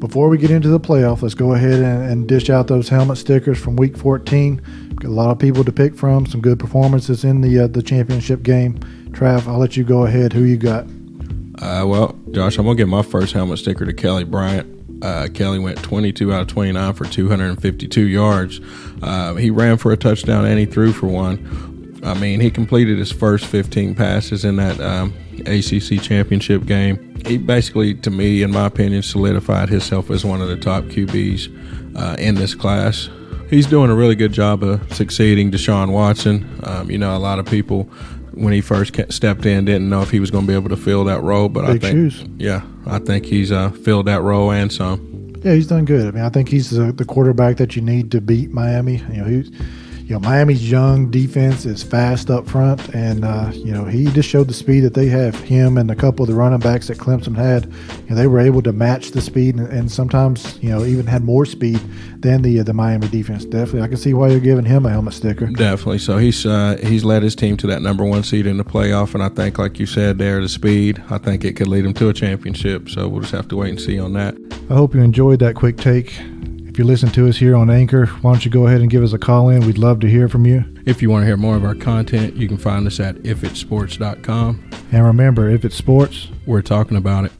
before we get into the playoff, let's go ahead and, and dish out those helmet stickers from Week 14. Got a lot of people to pick from. Some good performances in the uh, the championship game. Trav, I'll let you go ahead. Who you got? Uh, well, Josh, I'm gonna give my first helmet sticker to Kelly Bryant. Uh, Kelly went 22 out of 29 for 252 yards. Uh, he ran for a touchdown and he threw for one. I mean, he completed his first 15 passes in that um, ACC championship game. He basically, to me, in my opinion, solidified himself as one of the top QBs uh, in this class. He's doing a really good job of succeeding Deshaun Watson. Um, you know, a lot of people when he first stepped in didn't know if he was going to be able to fill that role, but Big I think, shoes. yeah, I think he's uh, filled that role and some. Yeah, he's done good. I mean, I think he's the, the quarterback that you need to beat Miami. You know, he's you know, Miami's young defense is fast up front, and uh, you know he just showed the speed that they have. Him and a couple of the running backs that Clemson had, you know, they were able to match the speed, and, and sometimes you know even had more speed than the uh, the Miami defense. Definitely, I can see why you're giving him a helmet sticker. Definitely. So he's uh, he's led his team to that number one seed in the playoff, and I think, like you said, there the speed, I think it could lead him to a championship. So we'll just have to wait and see on that. I hope you enjoyed that quick take. You listen to us here on Anchor, why don't you go ahead and give us a call in? We'd love to hear from you. If you want to hear more of our content, you can find us at ifitsports.com. And remember, if it's sports, We're talking about it.